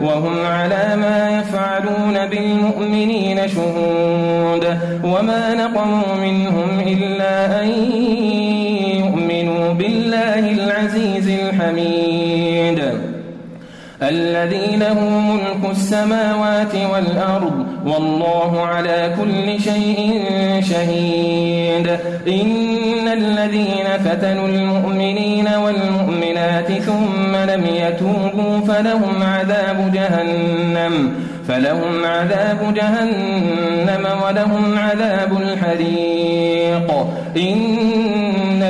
وهم على ما يفعلون بالمؤمنين شهود وما نقموا منهم إلا أن يؤمنوا بالله العزيز الحميد. الذي له ملك السماوات والأرض والله على كل شيء شهيد. إن الذين فتنوا المؤمنين والمؤمنات ثم لم يتوبوا فلهم عذاب جهنم فلهم عذاب جهنم ولهم عذاب الحريق.